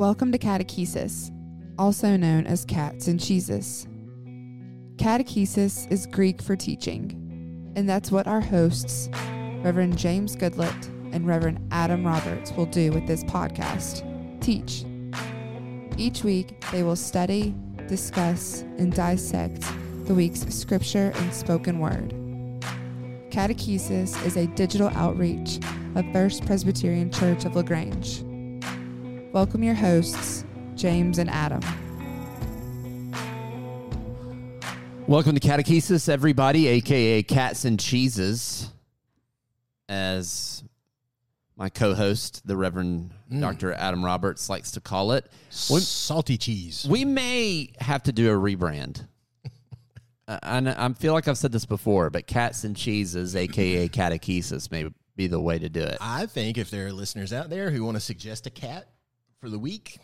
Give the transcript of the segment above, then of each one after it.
Welcome to Catechesis, also known as Cats and Cheeses. Catechesis is Greek for teaching, and that's what our hosts, Reverend James Goodlett and Reverend Adam Roberts, will do with this podcast teach. Each week, they will study, discuss, and dissect the week's scripture and spoken word. Catechesis is a digital outreach of First Presbyterian Church of LaGrange. Welcome your hosts, James and Adam. Welcome to Catechesis, everybody, aka Cats and Cheeses. As my co host, the Reverend Dr. Adam Roberts, likes to call it, we, Salty cheese. we may have to do a rebrand. Uh, and I feel like I've said this before, but Cats and Cheeses, aka Catechesis, may be the way to do it. I think if there are listeners out there who want to suggest a cat for the week,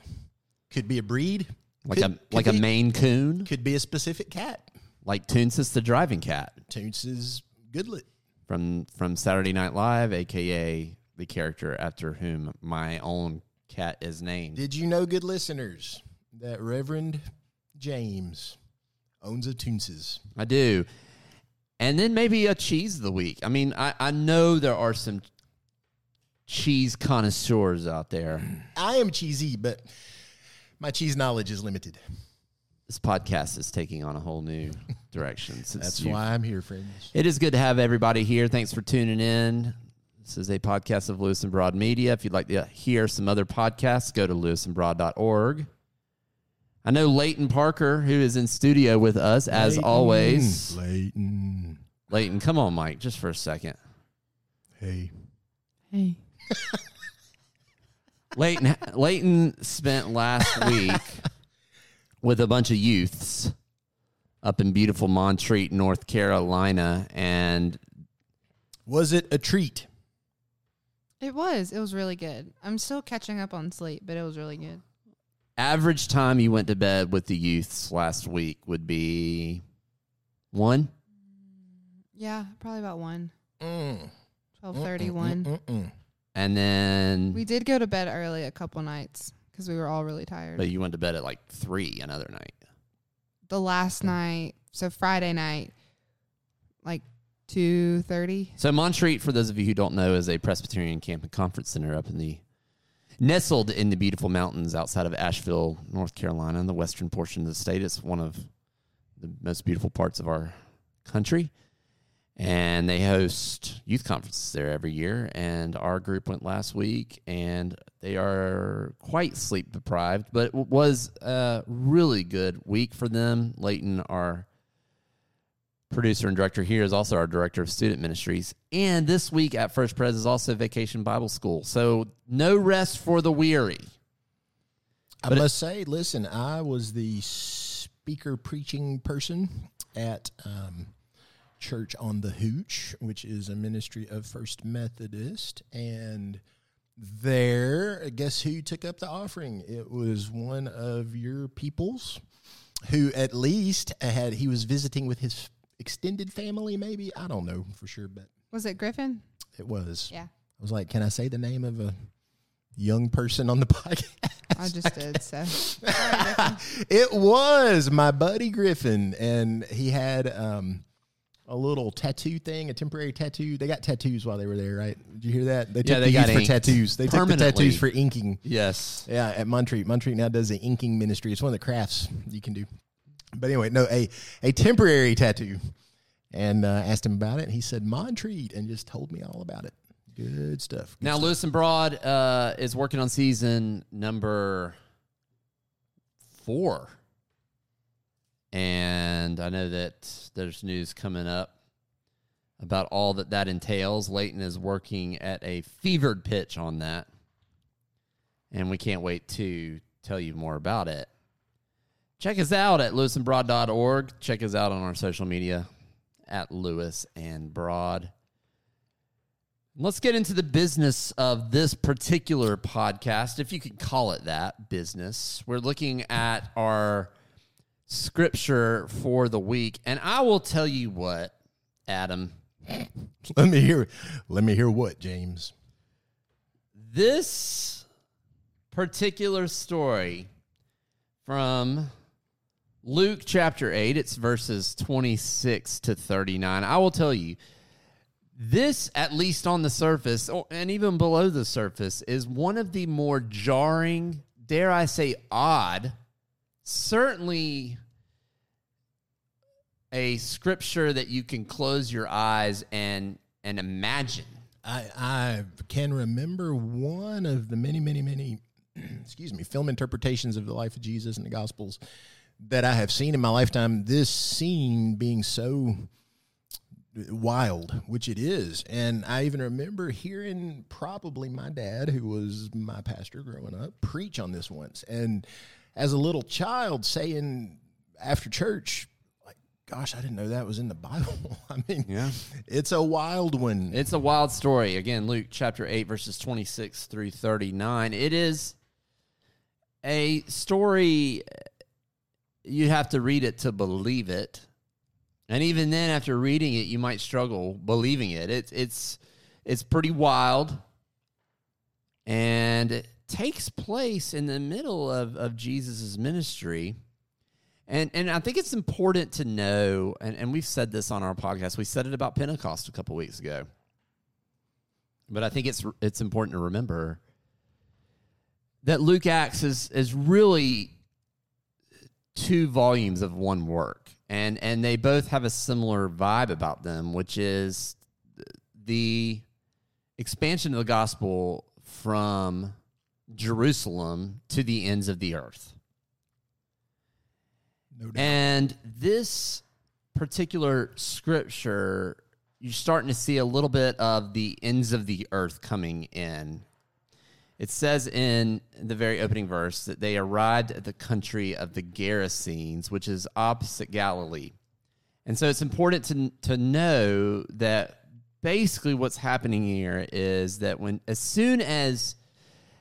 could be a breed, Like could, a could like a Maine Coon, could be a specific cat. like Toonces the driving cat Toots is goodlet. from from Saturday Night Live, aka the character after whom my own cat is named. Did you know, good listeners, that Reverend James owns a Toonces? I do. And then maybe a cheese of the week. I mean, I, I know there are some cheese connoisseurs out there. I am cheesy, but my cheese knowledge is limited. This podcast is taking on a whole new direction. since That's you- why I'm here, friends. It is good to have everybody here. Thanks for tuning in. This is a podcast of Lewis and Broad Media. If you'd like to hear some other podcasts, go to lewisandbroad.org. I know Leighton Parker, who is in studio with us as Leighton, always. Leighton. Leighton, come on, mic, just for a second. Hey. Hey. Leighton, Leighton spent last week with a bunch of youths up in beautiful Montreat, North Carolina, and Was it a treat? It was. It was really good. I'm still catching up on sleep, but it was really good. average time you went to bed with the youths last week would be one. Yeah, probably about 1. Mm. 1231. Mm-mm. And then, We did go to bed early a couple nights because we were all really tired. but you went to bed at like three another night. the last night, so Friday night, like 2.30. So Montreat, for those of you who don't know, is a Presbyterian camp and conference center up in the nestled in the beautiful mountains outside of Asheville, North Carolina, in the western portion of the state. It's one of the most beautiful parts of our country. And they host youth conferences there every year. And our group went last week, and they are quite sleep deprived, but it was a really good week for them. Leighton, our producer and director here is also our director of student ministries. And this week at First Pres is also Vacation Bible School. So no rest for the weary. I But it- must say, listen, I was the speaker preaching person at um, Church on the Hooch, which is a ministry of First Methodist. And there, guess who took up the offering? It was one of your peoples who at least had, he was visiting with his extended family, maybe. I don't know for sure, but Was it Griffin? it was. Yeah, I was like, can I say the name of a young person on the podcast? I just did. So Sorry, it was my buddy Griffin, and he had um, a little tattoo thing, a temporary tattoo. They got tattoos while they were there, right? Did you hear that? They took Yeah, they the got for tattoos. They took the tattoos for inking. Yes. Yeah, at Montreat. Montreat now does the inking ministry. It's one of the crafts you can do. But anyway, no, a a temporary tattoo. And uh, asked him about it. He said Montreat, and just told me all about it. Good stuff. Good Now, stuff. Lewis and Broad uh, is working on season number four. And I know that there's news coming up about all that that entails. Leighton is working at a fevered pitch on that. And we can't wait to tell you more about it. Check us out at lewisandbroad.org. Check us out on our social media at Lewis and Broad. Let's get into the business of this particular podcast, if you could call it that business. We're looking at our scripture for the week. And I will tell you what, Adam, let me hear. Let me hear what James. this particular story from Luke chapter 8, it's verses 26 to 39. I will tell you, this, at least on the surface, oh, and even below the surface, is one of the more jarring, dare I say, odd, certainly a scripture that you can close your eyes and and imagine. I, I can remember one of the many, many, many, excuse me, film interpretations of the life of Jesus and the Gospels that I have seen in my lifetime. This scene being so wild, which it is. And I even remember hearing probably my dad, who was my pastor growing up, preach on this once. And as a little child, saying after church, like, gosh, I didn't know that was in the Bible. I mean, Yeah. it's a wild one. It's a wild story. Again, Luke chapter 8, verses 26 through 39. It is a story, you have to read it to believe it. And even then, after reading it, you might struggle believing it. It's it's it's pretty wild, and it takes place in the middle of of Jesus' ministry. And and I think it's important to know, and, and we've said this on our podcast. We said it about Pentecost a couple weeks ago. But I think it's it's important to remember that Luke Acts is is really two volumes of one work. And and they both have a similar vibe about them, which is the expansion of the gospel from Jerusalem to the ends of the earth. No doubt. And this particular scripture, you're starting to see a little bit of the ends of the earth coming in. It says in the very opening verse that they arrived at the country of the Gerasenes, which is opposite Galilee. And so it's important to, to know that basically what's happening here is that when as soon as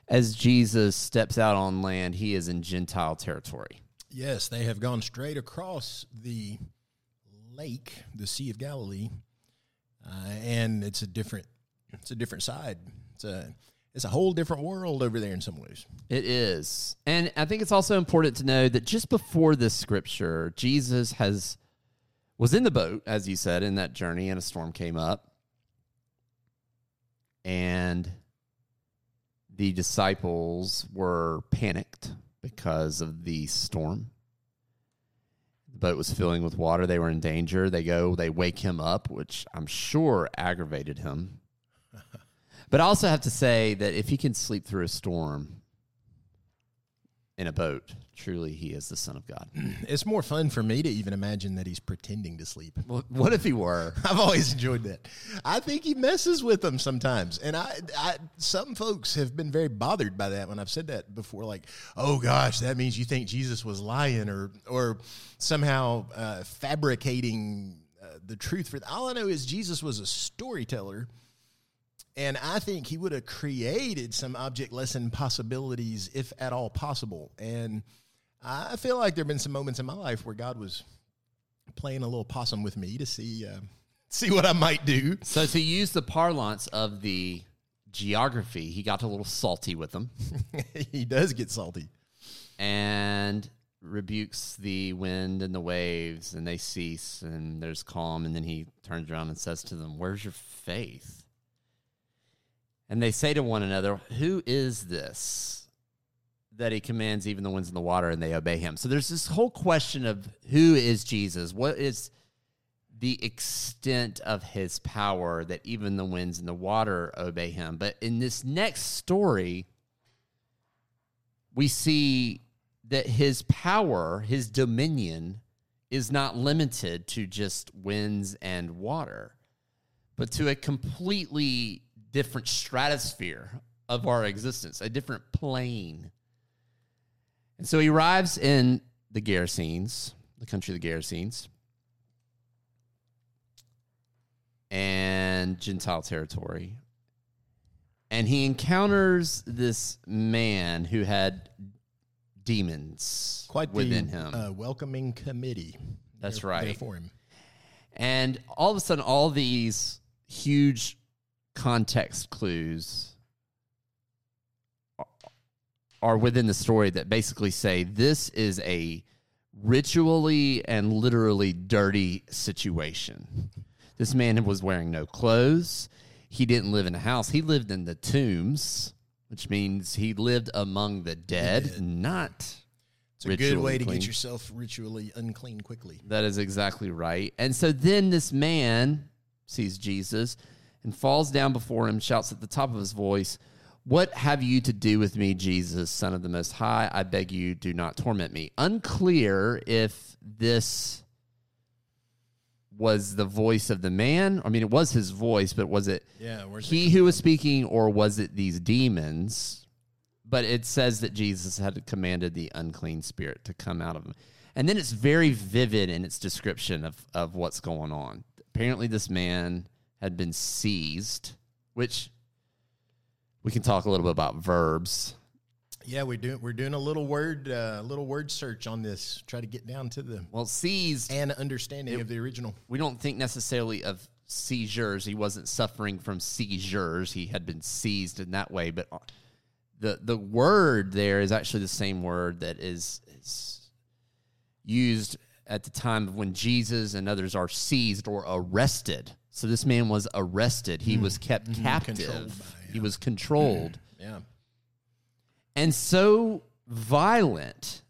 as Jesus steps out on land, he is in Gentile territory. Yes, they have gone straight across the lake, the Sea of Galilee, uh, and it's a different, it's a different side. It's a, it's a whole different world over there in some ways. It is. And I think it's also important to know that just before this scripture, Jesus has was in the boat, as you said, in that journey, and a storm came up. And the disciples were panicked because of the storm. The boat was filling with water. They were in danger. They go, they wake him up, which I'm sure aggravated him. But I also have to say that if he can sleep through a storm in a boat, truly he is the Son of God. It's more fun for me to even imagine that he's pretending to sleep. Well, what if he were? I've always enjoyed that. I think he messes with them sometimes, and I, I, some folks have been very bothered by that when I've said that before. Like, oh gosh, that means you think Jesus was lying or, or somehow uh, fabricating uh, the truth. For all I know is Jesus was a storyteller, and I think he would have created some object lesson possibilities if at all possible. And I feel like there have been some moments in my life where God was playing a little possum with me to see uh, see what I might do. So, to use the parlance of the geography, he got a little salty with them he does get salty. and rebukes the wind and the waves, and they cease, and there's calm. And then he turns around and says to them, Where's your faith? And they say to one another, Who is this that he commands even the winds and the water and they obey him? So there's this whole question of who is Jesus? What is the extent of his power that even the winds and the water obey him? But in this next story, we see that his power, his dominion, is not limited to just winds and water, but to a completely different stratosphere of our existence, a different plane. And so he arrives in the Gerasenes, the country of the Gerasenes, and Gentile territory. And he encounters this man who had demons Quite within the, him. Uh, welcoming committee. That's there- right. there for him. And all of a sudden, all these huge context clues are within the story that basically say this is a ritually and literally dirty situation. This man was wearing no clothes. He didn't live in a house. He lived in the tombs, which means he lived among the dead, not It's a good way to clean. get yourself ritually unclean quickly. That is exactly right. And so then this man sees Jesus and falls down before him, shouts at the top of his voice, What have you to do with me, Jesus, Son of the Most High? I beg you, do not torment me. Unclear if this was the voice of the man. I mean, it was his voice, but was it Yeah, he who was speaking, or was it these demons? But it says that Jesus had commanded the unclean spirit to come out of him. And then it's very vivid in its description of, of what's going on. Apparently, this man had been seized, which we can talk a little bit about verbs. Yeah, we're doing we're doing a little word uh, little word search on this. Try to get down to the Well, seized, and understanding of the original. we don't think necessarily of seizures. He wasn't suffering from seizures. He had been seized in that way. But uh, the the word there is actually the same word that is, is used at the time of when Jesus and others are seized or arrested. So this man was arrested. He was kept Controlled captive. by, He was controlled. Yeah, And so violent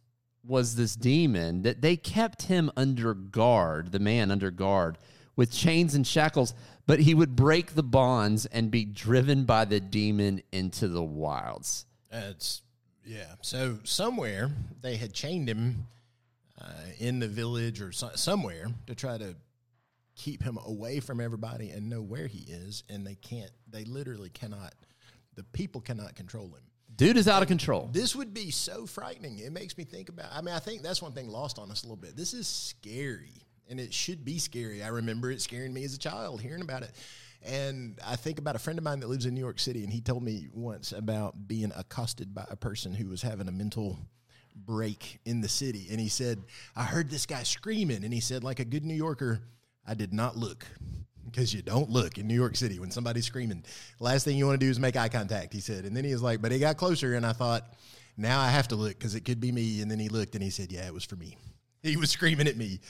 was this demon that they kept him under guard, the man under guard, with chains and shackles, but he would break the bonds and be driven by the demon into the wilds. it's yeah. So somewhere they had chained him uh, in the village or so, somewhere to try to keep him away from everybody and know where he is, and they can't. They literally cannot. The people cannot control him. Dude is out of control. This would be so frightening. It makes me think about. I mean, I think that's one thing lost on us a little bit. This is scary, and it should be scary. I remember it scaring me as a child, hearing about it. And I think about a friend of mine that lives in New York City, and he told me once about being accosted by a person who was having a mental break in the city. And he said, I heard this guy screaming. And he said, like a good New Yorker, I did not look because you don't look in New York City when somebody's screaming. Last thing you want to do is make eye contact, he said. And then he was like, but he got closer, and I thought, now I have to look because it could be me. And then he looked and he said, yeah, it was for me. He was screaming at me.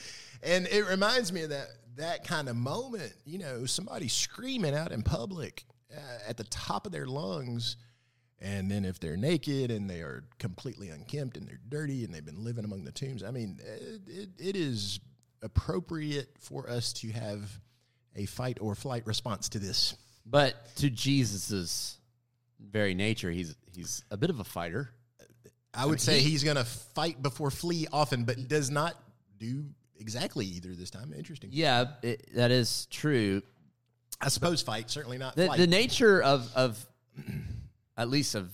And it reminds me of that, that kind of moment, you know, somebody screaming out in public uh, at the top of their lungs. And then if they're naked and they are completely unkempt and they're dirty and they've been living among the tombs, I mean, it, it, it is appropriate for us to have a fight or flight response to this. But to Jesus's very nature, he's he's a bit of a fighter. I would say he's going to fight before flee often, but does not do exactly either this time. Interesting. Yeah, it, that is true. I suppose fight, certainly not the, flight. the nature of of at least of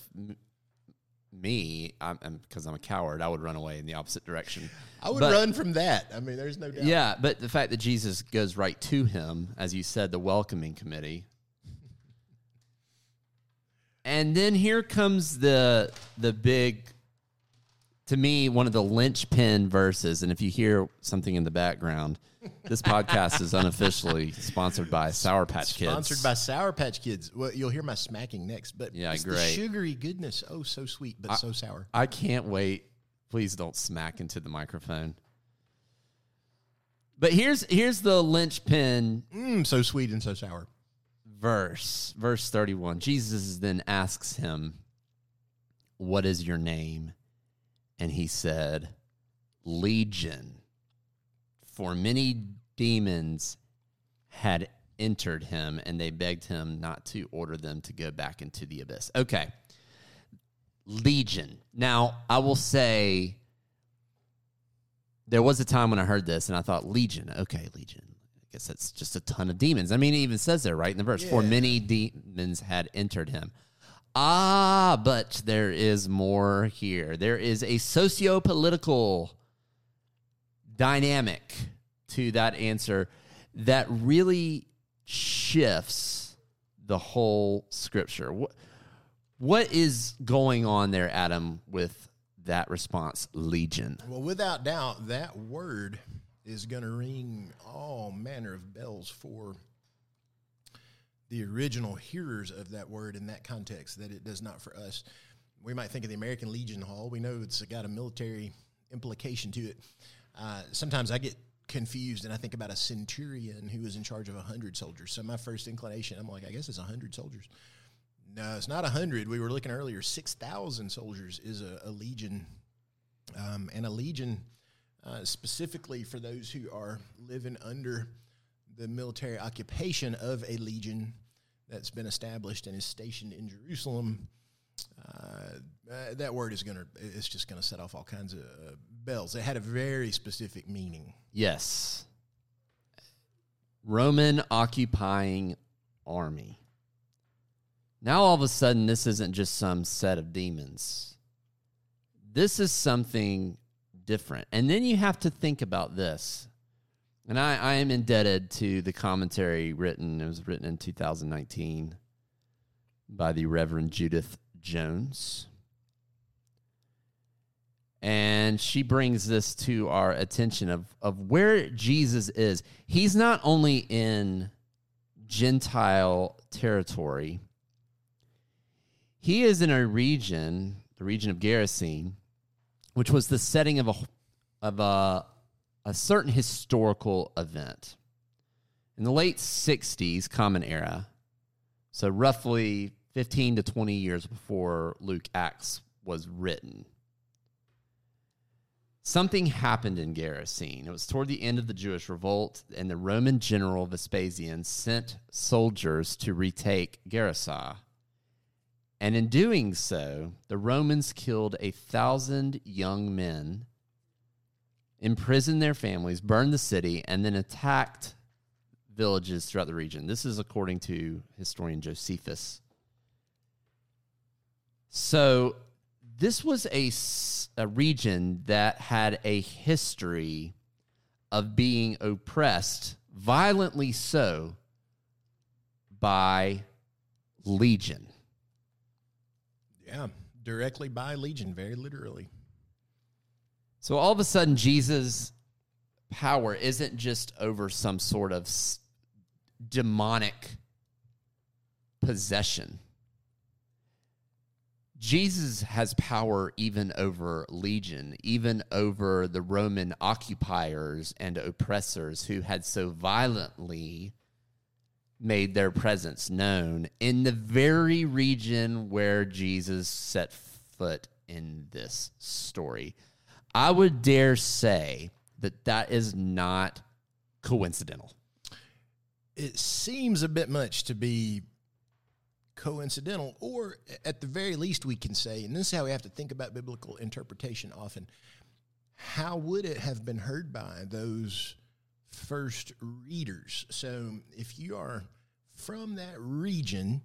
me i'm because I'm, a coward i would run away in the opposite direction I would but- run from that. I mean, there's no doubt. yeah but the fact that jesus goes right to him as you said the welcoming committee and then here comes the the big to me one of the linchpin verses and if you hear something in the background this podcast is unofficially sponsored by sour patch kids Sponsored by Sour Patch Kids. Well, you'll hear my smacking next, but Yeah, it's the sugary goodness. Oh, so sweet, but so sour. I can't wait. Please don't smack into the microphone. But here's here's the linchpin Mmm, so sweet and so sour. verse, verse 31. Jesus then asks him, What is your name? And he said, Legion. For many demons had entered him, and they begged him not to order them to go back into the abyss. Okay. Legion. Now, I will say there was a time when I heard this and I thought, Legion. Okay, Legion. I guess that's just a ton of demons. I mean, it even says there, right, in the verse, for many demons had entered him. Ah, but there is more here. There is a socio political dynamic to that answer that really shifts the whole scripture. What, what is going on there, Adam, with that response, Legion? Well, without doubt, that word is going to ring all manner of bells for the original hearers of that word in that context, that it does not for us. we might think of the American Legion Hall. We know it's got a military implication to it. Uh, sometimes I get confused and I think about a centurion who was in charge of 100 soldiers. So my first inclination, I'm like, I guess it's 100 soldiers. No, it's not 100. We were looking earlier, 6,000 soldiers is a, a legion. Um, and a legion, uh, specifically for those who are living under the military occupation of a legion that's been established and is stationed in Jerusalem. Uh, uh, that word is gonna it's just gonna set off all kinds of uh, bells. It had a very specific meaning. Yes. Roman occupying army. Now all of a sudden this isn't just some set of demons. This is something different. And then you have to think about this. And I, I am indebted to the commentary written, it was written in 2019 by the Reverend Judith Jones. And she brings this to our attention of, of where Jesus is. He's not only in Gentile territory, he is in a region, the region of Gerasene, which was the setting of a, of a, a certain historical event. In the late 60s, Common Era, so roughly 15 to 20 years before Luke Acts was written, something happened in Gerasene. It was toward the end of the Jewish revolt, and the Roman general Vespasian sent soldiers to retake Gerasa. And in doing so, the Romans killed a thousand young men, imprisoned their families, burned the city, and then attacked villages throughout the region. This is according to historian Josephus. So, this was a, a region that had a history of being oppressed, violently so, by legion. Yeah, directly by legion, very literally. So all of a sudden, Jesus' power isn't just over some sort of demonic possession. Jesus has power even over legion, even over the Roman occupiers and oppressors who had so violently made their presence known in the very region where Jesus set foot in this story. I would dare say that that is not coincidental. It seems a bit much to be coincidental, or at the very least, we can say, and this is how we have to think about biblical interpretation often. How would it have been heard by those first readers? So if you are from that region,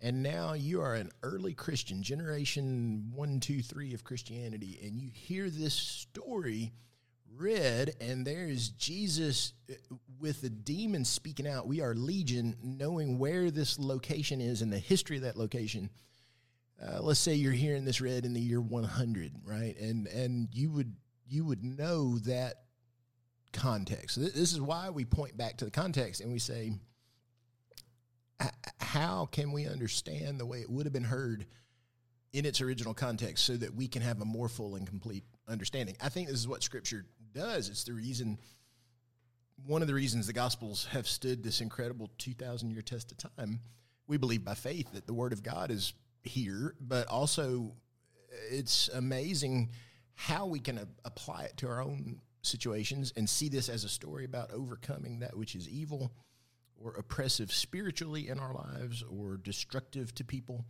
and now you are an early Christian, generation one, two, three of Christianity, and you hear this story read, and there is Jesus uh, with the demons speaking out. We are legion, knowing where this location is and the history of that location. Uh, let's say you're hearing this read in the year 100, right? And and you would you would know that context. This is why we point back to the context and we say, how can we understand the way it would have been heard in its original context so that we can have a more full and complete understanding? I think this is what Scripture does. It's the reason, one of the reasons the Gospels have stood this incredible 2,000 year test of time. We believe by faith that the Word of God is here, but also uh, it's amazing how we can a- apply it to our own situations and see this as a story about overcoming that which is evil or oppressive spiritually in our lives or destructive to people.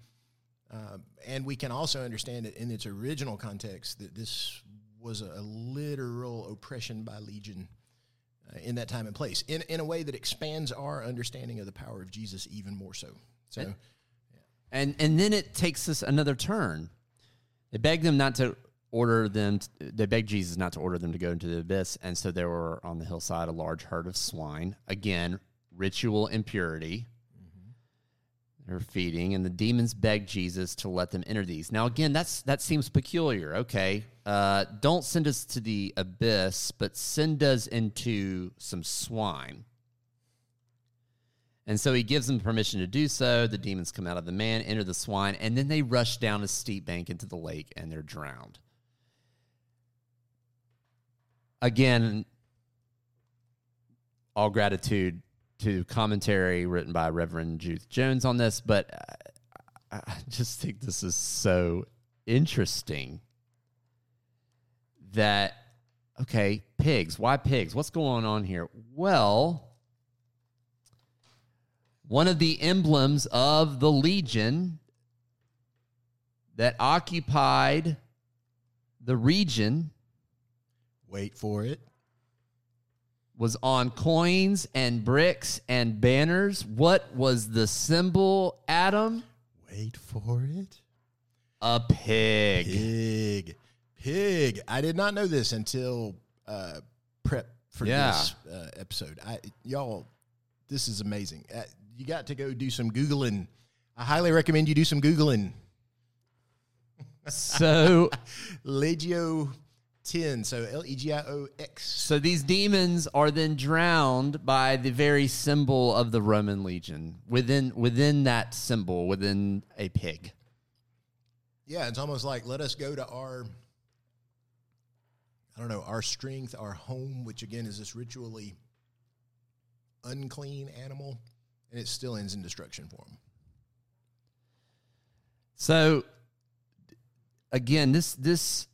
Uh, and we can also understand it in its original context that this was a literal oppression by legion uh, in that time and place in, in a way that expands our understanding of the power of Jesus even more so. So, and, yeah. and, and then it takes us another turn. They begged them not to order them, to, they begged Jesus not to order them to go into the abyss. And so there were on the hillside a large herd of swine. Again, ritual impurity. They're feeding, and the demons beg Jesus to let them enter these. Now, again, that's that seems peculiar. Okay, uh, don't send us to the abyss, but send us into some swine. And so he gives them permission to do so. The demons come out of the man, enter the swine, and then they rush down a steep bank into the lake and they're drowned. Again, all gratitude to commentary written by Reverend Judith Jones on this, but uh, I, I just think this is so interesting that, okay, pigs. Why pigs? What's going on here? Well, one of the emblems of the legion that occupied the region Wait for it. Was on coins and bricks and banners. What was the symbol, Adam? Wait for it. A pig. Pig. Pig. I did not know this until uh, prep for Yeah. this uh, episode. I y'all, this is amazing. Uh, you got to go do some googling. I highly recommend you do some googling. So, Legio 10. So L E G I O X. so these demons are then drowned by the very symbol of the Roman legion within within that symbol, within a pig. Yeah, it's almost like let us go to our, I don't know, our strength, our home, which again is this ritually unclean animal, and it still ends in destruction for them. So again, this this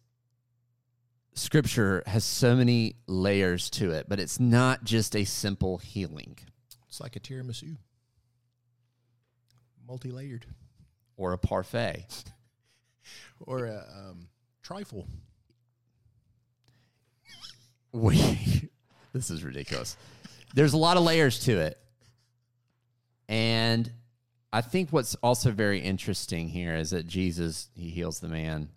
scripture has so many layers to it, but it's not just a simple healing It's like a tiramisu, multi layered, or a parfait. or a um, trifle. We this is ridiculous. There's a lot of layers to it. And I think what's also very interesting here is that Jesus he heals the man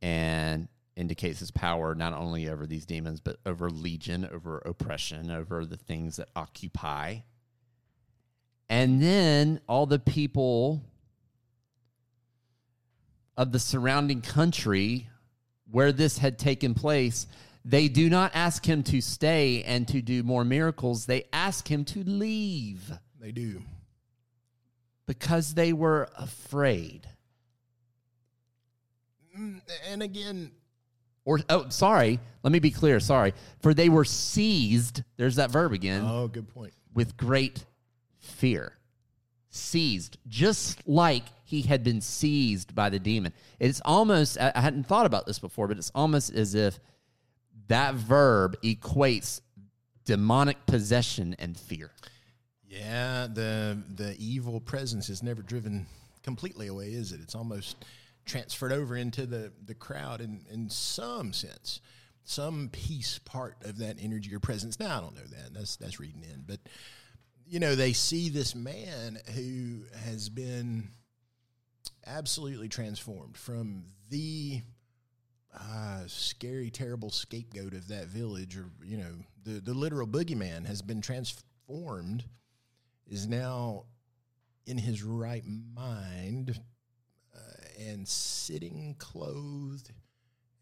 and indicates his power not only over these demons but over legion, over oppression, over the things that occupy. And then all the people of the surrounding country where this had taken place, they do not ask him to stay and to do more miracles. They ask him to leave They do. because they were afraid. Mm, And again, Or, oh, sorry, let me be clear. Sorry. For they were seized, there's that verb again, oh, good point. with great fear. Seized, just like he had been seized by the demon. It's almost, I hadn't thought about this before, but it's almost as if that verb equates demonic possession and fear. Yeah, the the evil presence is never driven completely away, is it? It's almost transferred over into the the crowd in in some sense, some piece part of that energy or presence. Now I don't know that. That's that's reading in, but you know they see this man who has been absolutely transformed from the uh, scary, terrible scapegoat of that village, or you know, the the literal boogeyman has been transformed, is now in his right mind, and sitting clothed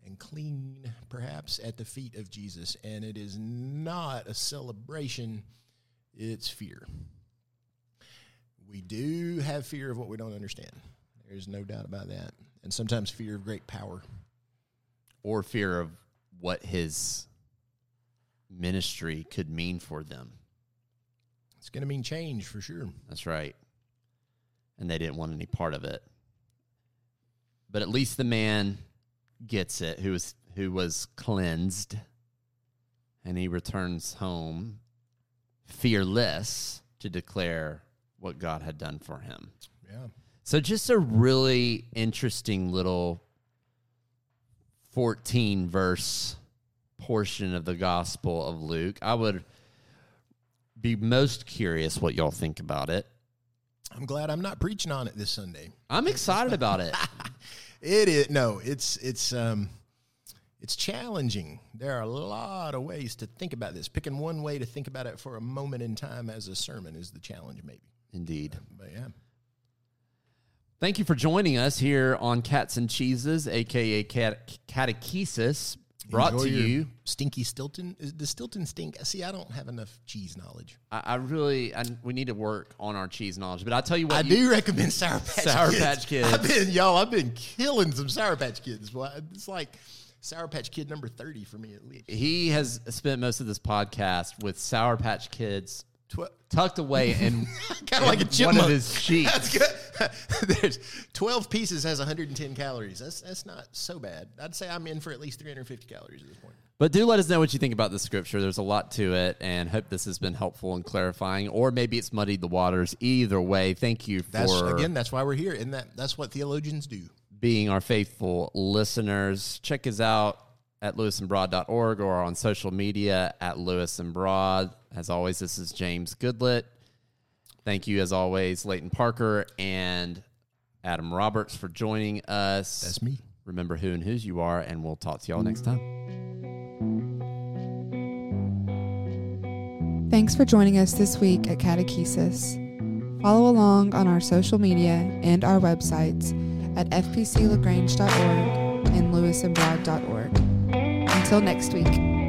and clean, perhaps at the feet of Jesus, and it is not a celebration; it's fear. We do have fear of what we don't understand. There's no doubt about that, and sometimes fear of great power. or fear of what his ministry could mean for them. It's going to mean change for sure. That's right. And they didn't want any part of it. But at least the man gets it who was who was cleansed and he returns home fearless to declare what God had done for him. Yeah. So just a really interesting little 14 verse portion of the Gospel of Luke. I would be most curious what y'all think about it. I'm glad I'm not preaching on it this Sunday. I'm excited about it. It is no, it's it's um it's challenging. There are a lot of ways to think about this. Picking one way to think about it for a moment in time as a sermon is the challenge maybe. Indeed. But yeah. Thank you for joining us here on Cats and Cheeses, aka Cat- Catechesis. Brought Enjoy to your you. Stinky Stilton. Is the Stilton stink? See, I don't have enough cheese knowledge. I, I really, I, we need to work on our cheese knowledge. But I tell you what, I you- do recommend Sour Patch Sour Kids. Patch Kids. I've been, y'all, I've been killing some Sour Patch Kids. Well, It's like Sour Patch Kid number 30 for me at least. he has spent most of this podcast with Sour Patch Kids Tw- tucked away in kind of like a chipmunk. one of his cheeks. That's good. There's 12 pieces has 110 calories. That's that's not so bad. I'd say I'm in for at least 350 calories at this point. But do let us know what you think about the scripture. There's a lot to it, and hope this has been helpful and clarifying, or maybe it's muddied the waters. Either way, thank you for That's again, that's why we're here, and that that's what theologians do. being our faithful listeners. Check us out at lewisandbroad.org or on social media at Lewis and Broad. As always, this is James Goodlet. Thank you, as always, Leighton Parker and Adam Roberts for joining us. That's me. Remember who and whose you are, and we'll talk to y'all next time. Thanks for joining us this week at Catechesis. Follow along on our social media and our websites at fpclagrange.org and lewisandbroad.org. Until next week.